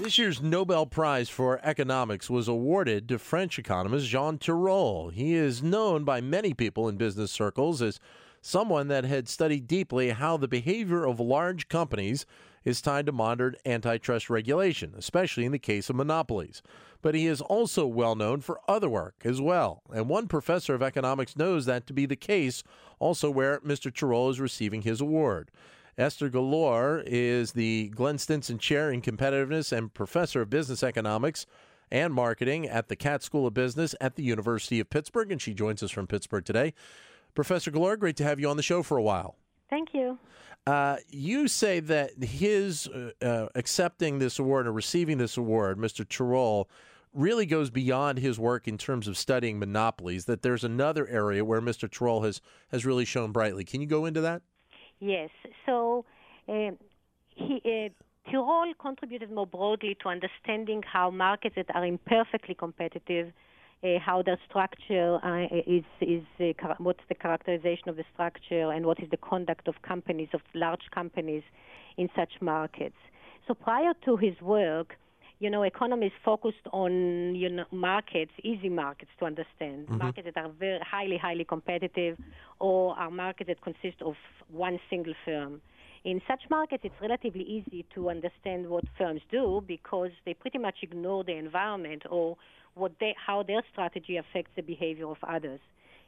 This year's Nobel Prize for Economics was awarded to French economist Jean Tirole. He is known by many people in business circles as someone that had studied deeply how the behavior of large companies is tied to modern antitrust regulation, especially in the case of monopolies. But he is also well known for other work as well. And one professor of economics knows that to be the case also where Mr. Tirole is receiving his award. Esther Gal-Or is the Glenn Stinson Chair in Competitiveness and Professor of Business Economics and Marketing at the Katz School of Business at the University of Pittsburgh, and she joins us from Pittsburgh today. Professor Gal-Or, great to have you on the show for a while. Thank you. Uh, you say that his uh, uh, accepting this award or receiving this award, Mr. Tirole, really goes beyond his work in terms of studying monopolies. That there's another area where Mr. Tirole has has really shown brightly. Can you go into that? Yes. So uh, he. Uh, contributed more broadly to understanding how markets that are imperfectly competitive uh, how their structure uh, is, is what's the characterization of the structure and what is the conduct of companies, of large companies in such markets. So prior to his work, you know, economists focused on you know markets, easy markets to understand, mm-hmm. markets that are very highly, highly competitive, or are markets that consist of one single firm. In such markets, it's relatively easy to understand what firms do because they pretty much ignore the environment or what they, how their strategy affects the behavior of others.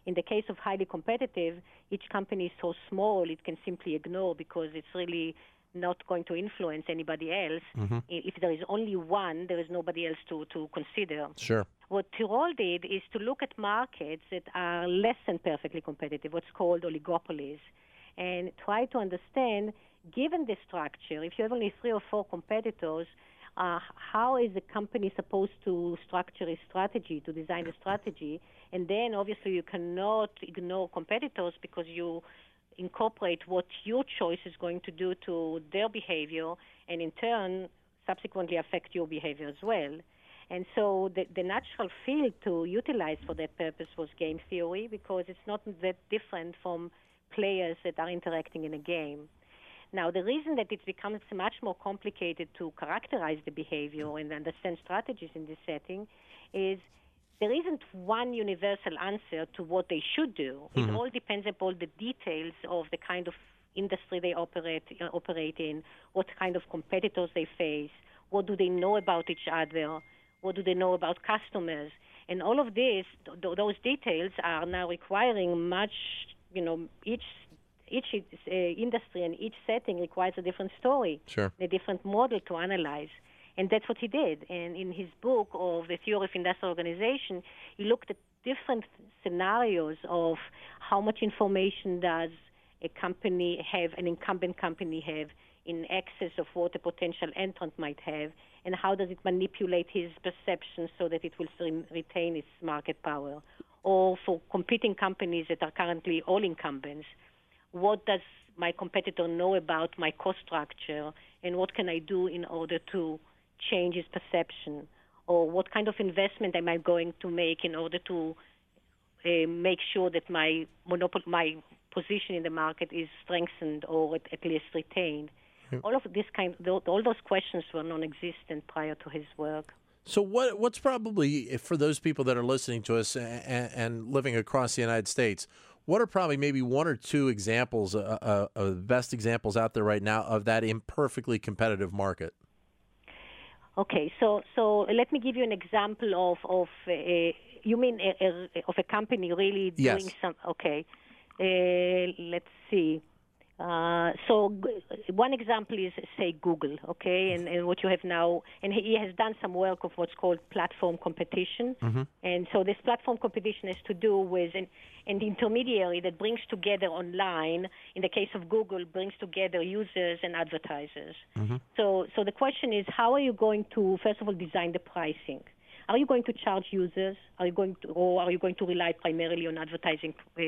In the case of highly competitive, each company is so small it can simply ignore because it's really not going to influence anybody else. Mm-hmm. If there is only one, there is nobody else to, to consider. Sure. What Tirole did is to look at markets that are less than perfectly competitive, what's called oligopolies, and try to understand, given the structure, if you have only three or four competitors, uh, how is the company supposed to structure a strategy, to design a strategy, and then obviously you cannot ignore competitors because you incorporate what your choice is going to do to their behavior, and in turn subsequently affect your behavior as well. And so the, the natural field to utilize for that purpose was game theory because it's not that different from players that are interacting in a game. Now, the reason that it becomes much more complicated to characterize the behavior and understand strategies in this setting is there isn't one universal answer to what they should do. Mm-hmm. It all depends upon the details of the kind of industry they operate uh, operate in, what kind of competitors they face, what do they know about each other, what do they know about customers, and all of this, th- those details are now requiring much, you know, each each uh, industry and each setting requires a different story, sure. a different model to analyze. And that's what he did. And in his book of the theory of industrial organization, he looked at different scenarios of how much information does a company have, an incumbent company have, in excess of what a potential entrant might have, and how does it manipulate his perception so that it will retain its market power. Or for competing companies that are currently all incumbents, what does my competitor know about my cost structure and what can I do in order to change his perception? Or what kind of investment am I going to make in order to uh, make sure that my monopoly, my position in the market is strengthened or at, at least retained? All of this kind, all those questions were non-existent prior to his work. So, what what's probably for those people that are listening to us and, and living across the United States? What are probably maybe one or two examples, uh, uh, the best examples out there right now of that imperfectly competitive market? Okay, so so let me give you an example of of uh, you mean a, a, of a company really doing yes. some. Okay, uh, let's see. Uh, so g- one example is say Google, okay, and, and what you have now, and he, has done some work of what's called platform competition, and so this platform competition has to do with an, an intermediary that brings together online. In the case of Google, brings together users and advertisers. So, so the question is, how are you going to first of all design the pricing? Are you going to charge users? Are you going to, or are you going to rely primarily on advertising uh,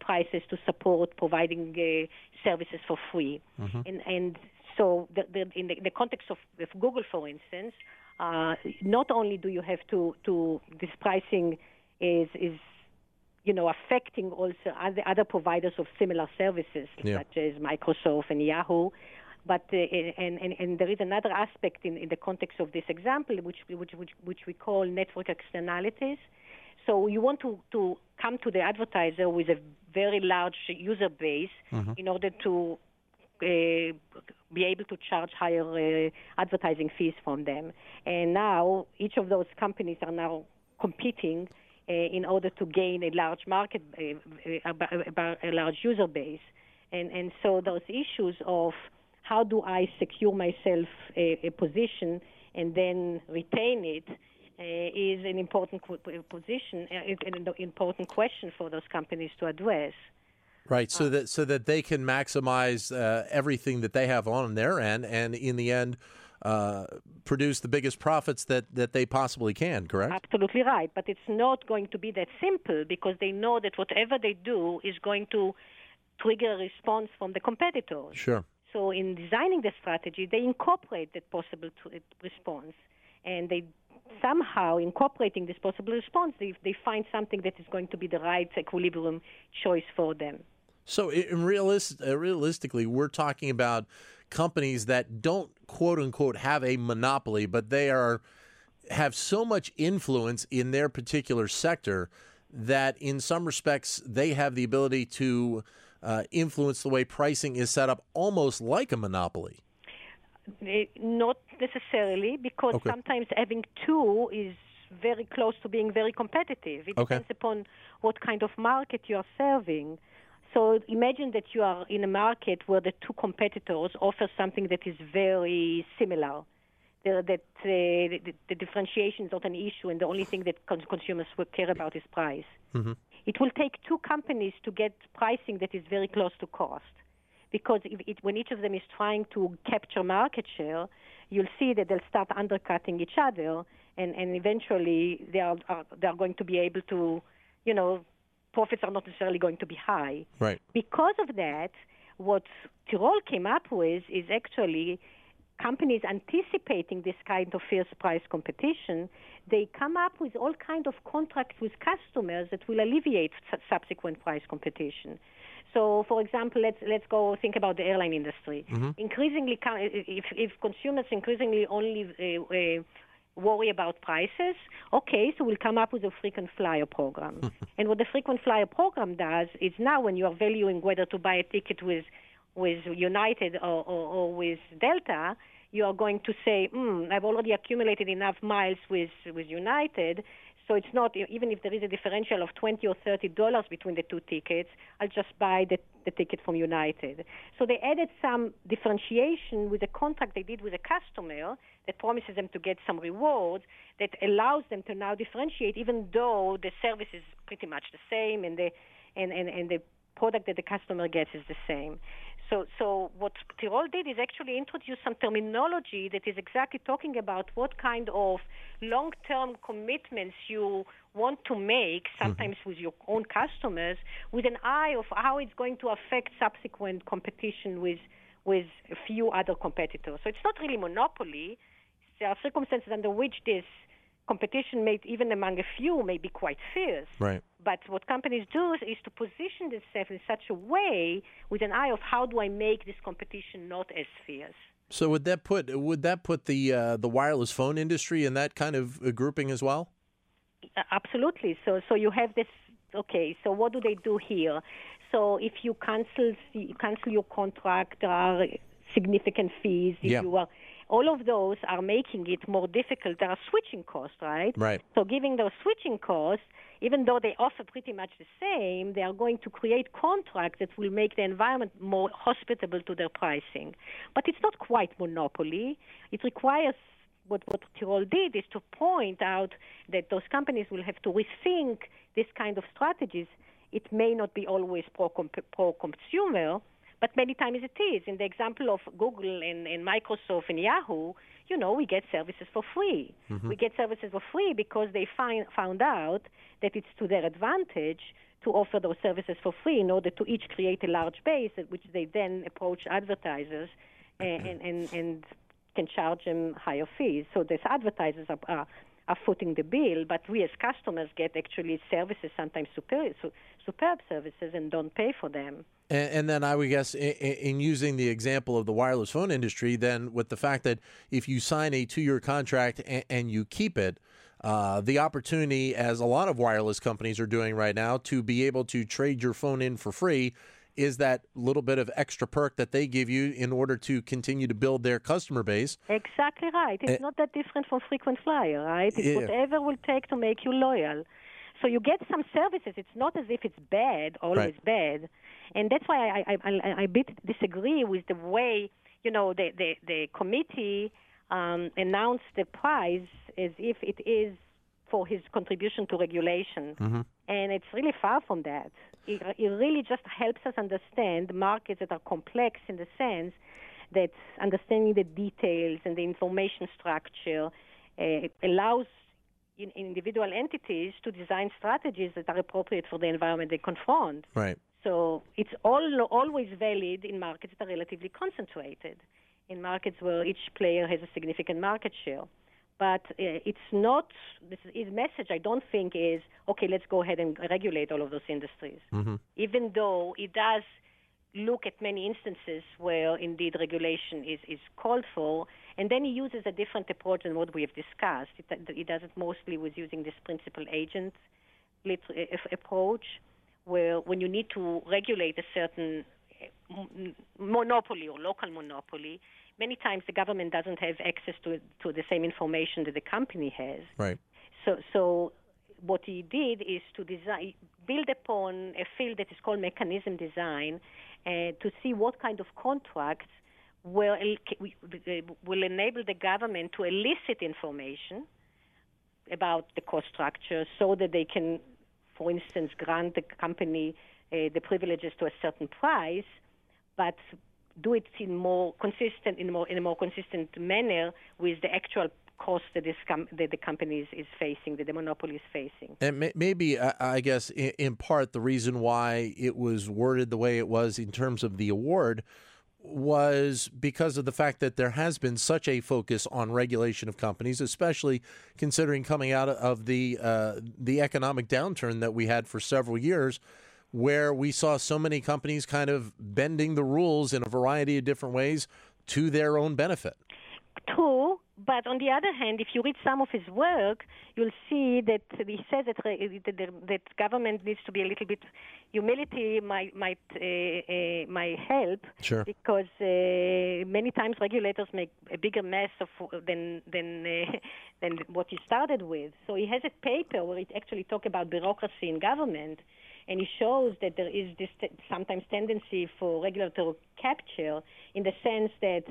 prices to support providing uh, services for free? And and so the, the, in the, the context of, of Google, for instance, uh, not only do you have to to this pricing is is you know affecting also other other providers of similar services Yeah. such as Microsoft and Yahoo. But uh, and, and, and there is another aspect in, in the context of this example, which which which, which we call network externalities. So you want to, to come to the advertiser with a very large user base in order to uh, be able to charge higher uh, advertising fees from them. And now each of those companies are now competing uh, in order to gain a large market, uh, uh, about, about a large user base. And, and so those issues of how do I secure myself a, a position and then retain it uh, is an important position, uh, an important question for those companies to address. Right, so that so that they can maximize uh, everything that they have on their end, and in the end, uh, produce the biggest profits that, that they possibly can. Correct? Absolutely right, but it's not going to be that simple because they know that whatever they do is going to trigger a response from the competitors. Sure. So in designing the strategy, they incorporate that possible tr- response, and they somehow incorporating this possible response, they, they find something that is going to be the right equilibrium choice for them. So, in realist, uh, realistically, we're talking about companies that don't quote unquote have a monopoly, but they are have so much influence in their particular sector that, in some respects, they have the ability to uh, influence the way pricing is set up, almost like a monopoly. Eh, Not necessarily, because Okay. sometimes having two is very close to being very competitive. It Okay. depends upon what kind of market you are serving. So imagine that you are in a market where the two competitors offer something that is very similar. The, that uh, the, the differentiation is not an issue, and the only thing that cons- consumers will care about is price. It will take two companies to get pricing that is very close to cost because if it, when each of them is trying to capture market share, you'll see that they'll start undercutting each other, and, and eventually they are, are they are going to be able to, you know, profits are not necessarily going to be high. Right. Because of that, what Tirole came up with is actually companies anticipating this kind of fierce price competition. They come up with all kind of contracts with customers that will alleviate su- subsequent price competition. So, for example, let's let's go think about the airline industry. Increasingly, if if consumers increasingly only uh, uh, worry about prices, okay, so we'll come up with a frequent flyer program. and what the frequent flyer program does is now when you are valuing whether to buy a ticket with with United or, or, or with Delta, you are going to say, mm, I've already accumulated enough miles with with United, so it's not even if there is a differential of twenty or thirty dollars between the two tickets, I'll just buy the the ticket from United. So they added some differentiation with a contract they did with a customer that promises them to get some rewards that allows them to now differentiate, even though the service is pretty much the same and the and, and, and the product that the customer gets is the same. So, so what Tirole did is actually introduce some terminology that is exactly talking about what kind of long-term commitments you want to make, mm-hmm. sometimes with your own customers, with an eye of how it's going to affect subsequent competition with with a few other competitors. So it's not really monopoly. There are circumstances under which this competition, may, even among a few, may be quite fierce. Right. But what companies do is, to position themselves in such a way with an eye of how do I make this competition not as fierce. So would that put would that put the uh, the wireless phone industry in that kind of uh, grouping as well? Absolutely. So, so you have this. Okay. So, what do they do here? So, if you cancel you cancel your contract, there are significant fees. If Yeah. you are all of those are making it more difficult. There are switching costs, right? Right. So, giving those switching costs, even though they offer pretty much the same, they are going to create contracts that will make the environment more hospitable to their pricing. But it's not quite monopoly. It requires what, what Tirole did is to point out that those companies will have to rethink this kind of strategies. It may not be always pro-consumer, but many times it is. In the example of Google and, and Microsoft and Yahoo, you know, we get services for free. Mm-hmm. We get services for free because they find, found out that it's to their advantage to offer those services for free in order to each create a large base at which they then approach advertisers and, and, and, and can charge them higher fees. So these advertisers are, are, are footing the bill, but we as customers get actually services, sometimes super, superb services, and don't pay for them. And, and then I would guess in, in, using the example of the wireless phone industry, then with the fact that if you sign a two-year contract and, and you keep it, uh, the opportunity, as a lot of wireless companies are doing right now, to be able to trade your phone in for free is that little bit of extra perk that they give you in order to continue to build their customer base. Exactly right. It's uh, not that different from frequent flyer, right? It's yeah. whatever will take to make you loyal. So you get some services. It's not as if it's bad, always right. bad. And that's why I, I, I, I bit disagree with the way, you know, the, the, the committee um, announced the prize as if it is for his contribution to regulation. Mm-hmm. And it's really far from that. It, it really just helps us understand markets that are complex in the sense that understanding the details and the information structure uh, allows in, individual entities to design strategies that are appropriate for the environment they confront. Right. So it's all, always valid in markets that are relatively concentrated, in markets where each player has a significant market share. But uh, it's not, this his message, I don't think, is okay, let's go ahead and regulate all of those industries. Mm-hmm. Even though it does look at many instances where indeed regulation is, is called for, and then he uses a different approach than what we have discussed. It, he does it mostly with using this principal agent approach, where when you need to regulate a certain eh, monopoly or local monopoly, many times the government doesn't have access to to the same information that the company has. Right. So so what he did is to design build upon a field that is called mechanism design uh, to see what kind of contracts will will enable the government to elicit information about the cost structure so that they can for instance grant the company uh, the privileges to a certain price but do it in more consistent in more in a more consistent manner with the actual cost that, this com- that the company is, is, facing, that the monopoly is facing. And may- maybe, I guess, in, in part, the reason why it was worded the way it was in terms of the award was because of the fact that there has been such a focus on regulation of companies, especially considering coming out of the uh, the economic downturn that we had for several years where we saw so many companies kind of bending the rules in a variety of different ways to their own benefit. True, but on the other hand, if you read some of his work, you'll see that he says that that, that government needs to be a little bit humility might might uh, uh, might help sure. because uh, many times regulators make a bigger mess of than than uh, than what he started with. So he has a paper where he actually talk about bureaucracy in government and he shows that there is this t- sometimes tendency for regulatory capture in the sense that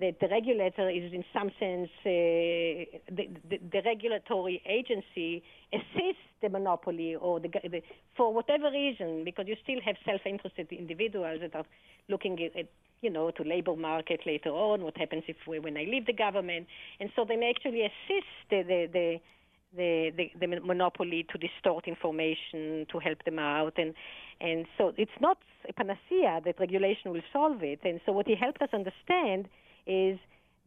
that the regulator is in some sense uh, the, the, the, regulatory agency assists the monopoly or the, the, for whatever reason because you still have self-interested individuals that are looking at, you know to labor market later on what happens if we, when I leave the government. And so they may actually assist the, the, the the, the, the monopoly to distort information to help them out. And and so it's not a panacea that regulation will solve it. And so what he helped us understand is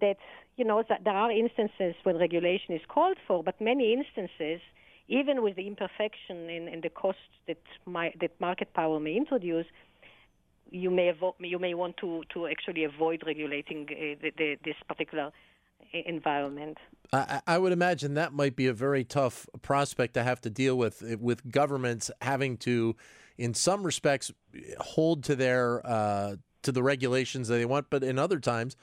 that you know that there are instances when regulation is called for but many instances even with the imperfection in, in the cost that my, that market power may introduce you may avo- you may want to, to actually avoid regulating uh, the, the, this particular environment. I, I, would imagine that might be a very tough prospect to have to deal with, eh, with governments having to, in some respects, hold to their uh, to the regulations that they want, but in other times,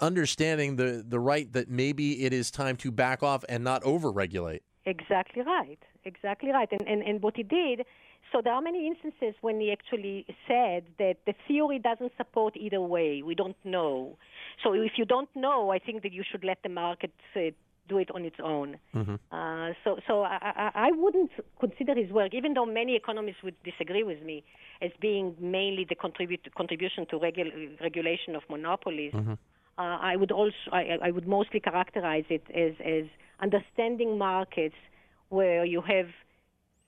understanding the the right that maybe it is time to back off and not overregulate. Exactly right. Exactly right. And, and, and what he did, so there are many instances when he actually said that the theory doesn't support either way. We don't know. So if you don't know, I think that you should let the market uh, do it on its own. Mm-hmm. Uh, so so I, I, I wouldn't consider his work, even though many economists would disagree with me, as being mainly the contribute, contribution to regu- regulation of monopolies. Mm-hmm. Uh, I would also I, I would mostly characterize it as as understanding markets where you have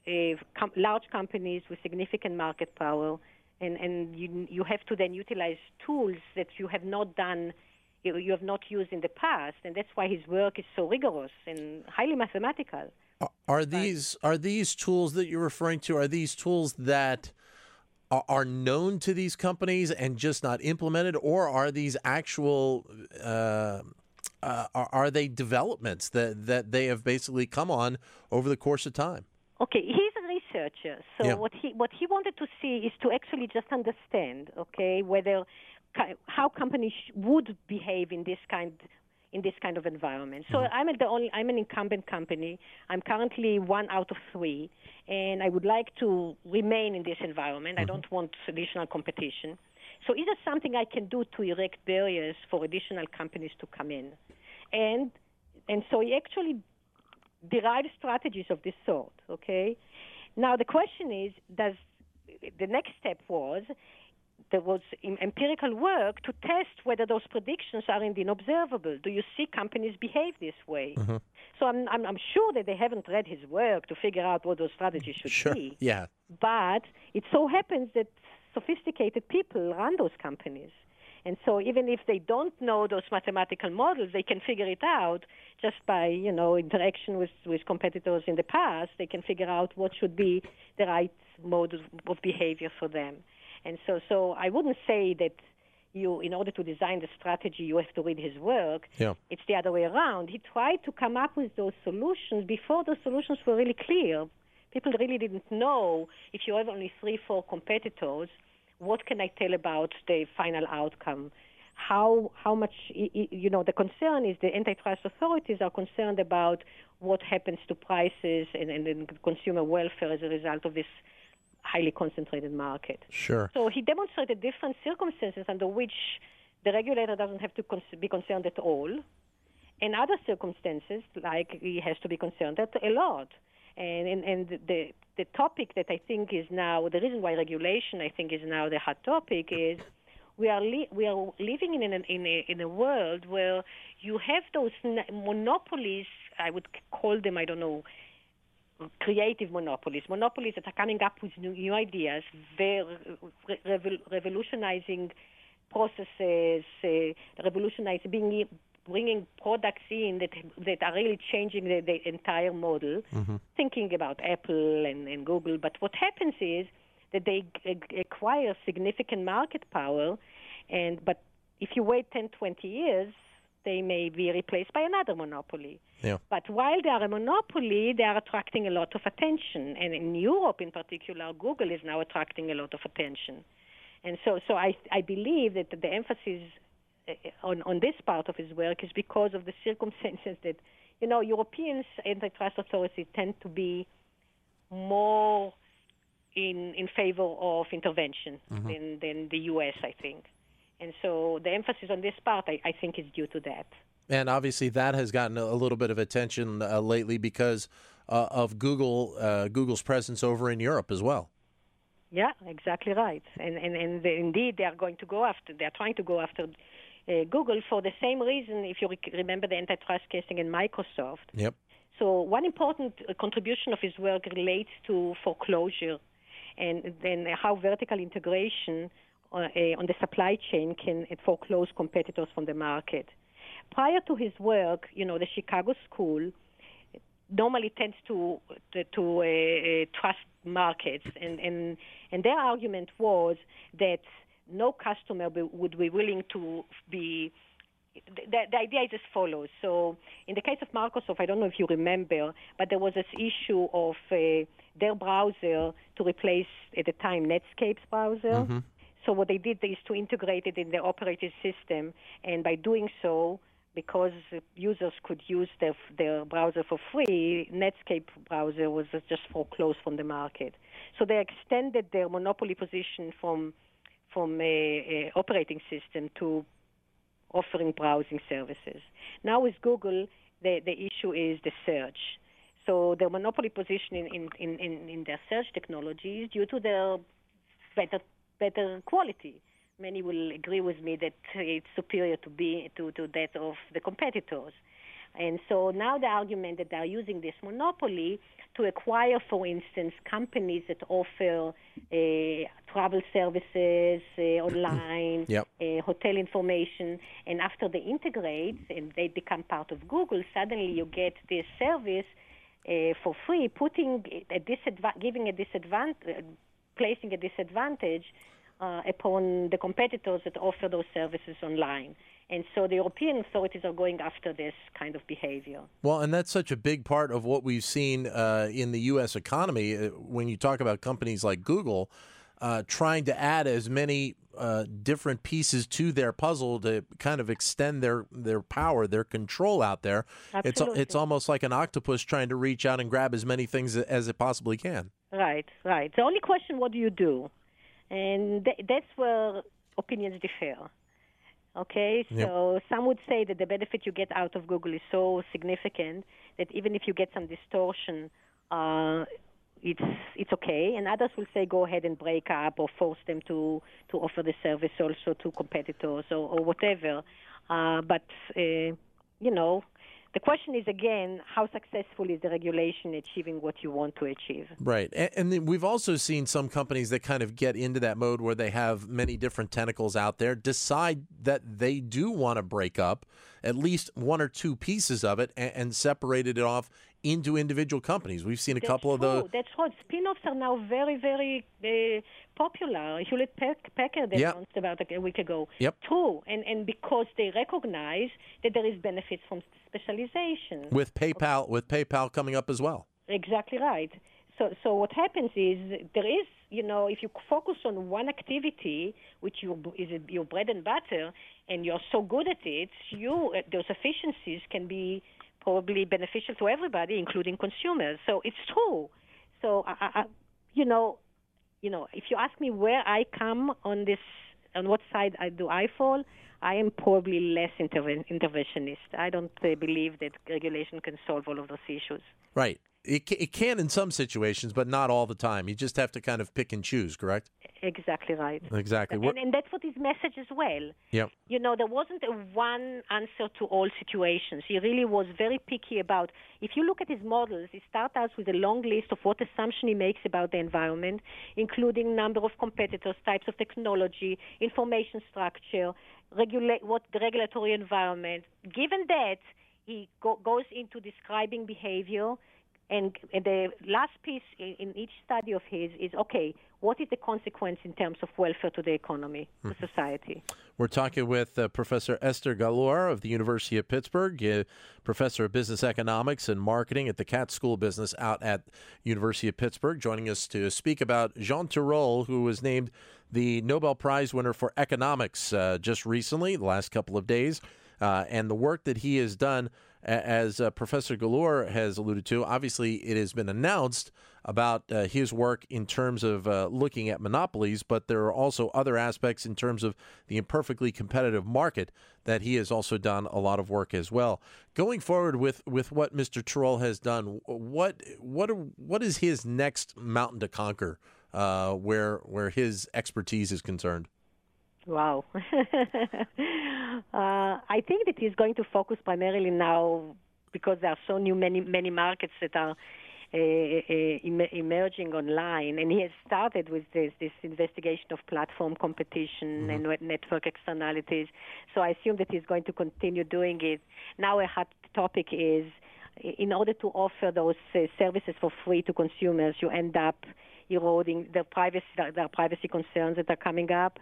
a com- large companies with significant market power, and, and you, you have to then utilize tools that you have not done, you, you have not used in the past, and that's why his work is so rigorous and highly mathematical. Are these are these tools that you're referring to? Are these tools that are, known to these companies and just not implemented, or are these actual? Uh, uh, are, are they developments that, that they have basically come on over the course of time? Okay, he's a researcher, so Yeah. what he what he wanted to see is to actually just understand, okay, whether how companies would behave in this kind in this kind of environment. So mm-hmm. I'm at the only I'm an incumbent company. I'm currently one out of three, and I would like to remain in this environment. I mm-hmm. don't want additional competition. So is there something I can do to erect barriers for additional companies to come in? And and so he actually derive strategies of this sort. Okay. Now the question is, does the next step was there was empirical work to test whether those predictions are indeed observable. Do you see companies behave this way? Mm-hmm. So I'm, I'm, I'm sure that they haven't read his work to figure out what those strategies should Sure. be. Yeah. But it so happens that sophisticated people run those companies. And so even if they don't know those mathematical models, they can figure it out just by, you know, interaction with, with competitors in the past. They can figure out what should be the right mode of, of behavior for them. And so, so I wouldn't say that you, in order to design the strategy, you have to read his work. Yeah. It's the other way around. He tried to come up with those solutions before those solutions were really clear. People really didn't know if you have only three, four competitors, what can I tell about the final outcome? How how much you know? The concern is the antitrust authorities are concerned about what happens to prices and, and, and consumer welfare as a result of this highly concentrated market. Sure. So he demonstrated different circumstances under which the regulator doesn't have to be concerned at all, and other circumstances like he has to be concerned at a lot. And and, and the the topic that I think is now the reason why regulation I think is now the hot topic is we are li- we are living in an, in a in a world where you have those monopolies. I would call them I don't know creative monopolies, monopolies that are coming up with new, new ideas, very re- revol- revolutionizing processes, uh, revolutionizing, being, bringing products in that that are really changing the, the entire model. Thinking about Apple and, and Google, but what happens is that they g- acquire significant market power, and but if you wait 10, 20 years, they may be replaced by another monopoly. Yeah. But while they are a monopoly, they are attracting a lot of attention. And in Europe, in particular, Google is now attracting a lot of attention. And so, so I, I believe that the emphasis uh, on, on this part of his work is because of the circumstances that, you know, Europeans antitrust authorities tend to be more in, in favor of intervention than, than the U.S., I think. And so the emphasis on this part, I, I think, is due to that. And obviously, that has gotten a little bit of attention uh, lately because uh, of Google uh, Google's presence over in Europe as well. Yeah, exactly right. And and and they, indeed, they are going to go after. They are trying to go after uh, Google for the same reason. If you rec- remember the antitrust casing in Microsoft. Yep. So one important uh, contribution of his work relates to foreclosure, and then how vertical integration uh, uh, on the supply chain can foreclose competitors from the market. Prior to his work, you know, the Chicago School normally tends to to, to uh, uh, trust markets, and, and and their argument was that no customer would be willing to be. The, the idea is as follows. So, in the case of Microsoft, I don't know if you remember, but there was this issue of uh, their browser to replace at the time Netscape's browser. So so what they did is to integrate it in the operating system, and by doing so, because users could use their, their browser for free, Netscape browser was just foreclosed from the market. So they extended their monopoly position from from a, a operating system to offering browsing services. Now with Google, the, the issue is the search. So their monopoly position in, in, in, in their search technology is due to their better better quality many will agree with me that it's superior to be to, to that of the competitors. And so now the argument that they're using this monopoly to acquire, for instance, companies that offer uh, travel services uh, online, yep. uh, hotel information, and after they integrate and they become part of Google, suddenly you get this service uh, for free, putting a disadva- giving a disadvantage, placing a disadvantage uh, upon the competitors that offer those services online. And so the European authorities are going after this kind of behavior. Well, and that's such a big part of what we've seen uh, in the U.S. economy. Uh, when you talk about companies like Google uh, trying to add as many uh, different pieces to their puzzle to kind of extend their, their power, their control out there, Absolutely. it's it's almost like an octopus trying to reach out and grab as many things as it possibly can. Right, right. The only question, what do you do? And th- that's where opinions differ. Okay, so yep. some would say that the benefit you get out of Google is so significant that even if you get some distortion, uh, it's it's okay. And others will say go ahead and break up or force them to to offer the service also to competitors or, or whatever. Uh, but uh, you know, the question is again, how successful is the regulation achieving what you want to achieve? Right, and, and we've also seen some companies that kind of get into that mode where they have many different tentacles out there, decide that they do want to break up at least one or two pieces of it and, and separated it off into individual companies. We've seen a That's couple true. of those. That's right. Spin-offs are now very, very uh, popular. Hewlett Packard Yep. announced about a week ago. Yep. True, and and because they recognize that there is benefits from specialization. With PayPal, with PayPal coming up as well. Exactly right. So, so what happens is there is, you know, if you focus on one activity, which you, is your bread and butter, and you're so good at it, you those efficiencies can be probably beneficial to everybody, including consumers. So it's true. So, I, I, you know, you know, if you ask me where I come on this, on what side I, do I fall, I am probably less interven- interventionist. I don't uh, believe that regulation can solve all of those issues. Right. It, it can in some situations, but not all the time. You just have to kind of pick and choose, correct? Exactly right. Exactly. And, and that's what his message as well. Yep. You know, there wasn't a one answer to all situations. He really was very picky about. If you look at his models, he starts out with a long list of what assumption he makes about the environment, including number of competitors, types of technology, information structure, regulate what the regulatory environment. Given that, he go, goes into describing behavior. And, the last piece in, each study of his is okay, what is the consequence in terms of welfare to the economy, to society? We're talking with uh, Professor Esther Gal-Or of the University of Pittsburgh, uh, professor of business economics and marketing at the Katz School of Business out at University of Pittsburgh, joining us to speak about Jean Tirole, who was named the Nobel Prize winner for economics uh, just recently, the last couple of days, uh, and the work that he has done. As uh, Professor Gal-Or has alluded to, obviously it has been announced about uh, his work in terms of uh, looking at monopolies, but there are also other aspects in terms of the imperfectly competitive market that he has also done a lot of work as well. Going forward with, with what Mr. Tirole has done, what what what is his next mountain to conquer, uh, where where his expertise is concerned? Wow. uh, I think that he's going to focus primarily now because there are so new many many markets that are uh, uh, emerging online, and he has started with this this investigation of platform competition Mm-hmm. and network externalities. So I assume that he's going to continue doing it. Now a hot topic is in order to offer those uh, services for free to consumers, you end up eroding the privacy, there are privacy concerns that are coming up.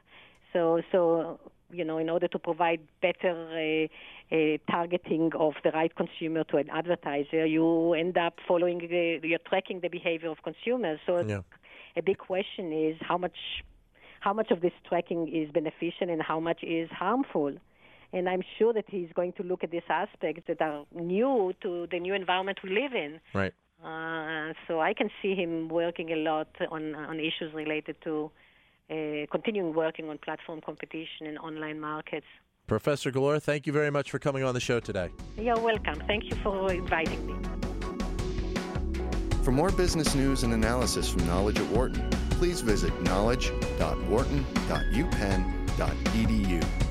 So, so you know, in order to provide better uh, uh, targeting of the right consumer to an advertiser, you end up following, the, you're tracking the behavior of consumers. So, Yeah. a big question is how much, how much of this tracking is beneficial and how much is harmful. And I'm sure that he's going to look at these aspects that are new to the new environment we live in. Right. Uh, so I can see him working a lot on on issues related to uh, continuing working on platform competition and online markets. Professor Gal-Or, thank you very much for coming on the show today. You're welcome. Thank you for inviting me. For more business news and analysis from Knowledge at Wharton, please visit knowledge.wharton.upenn.edu.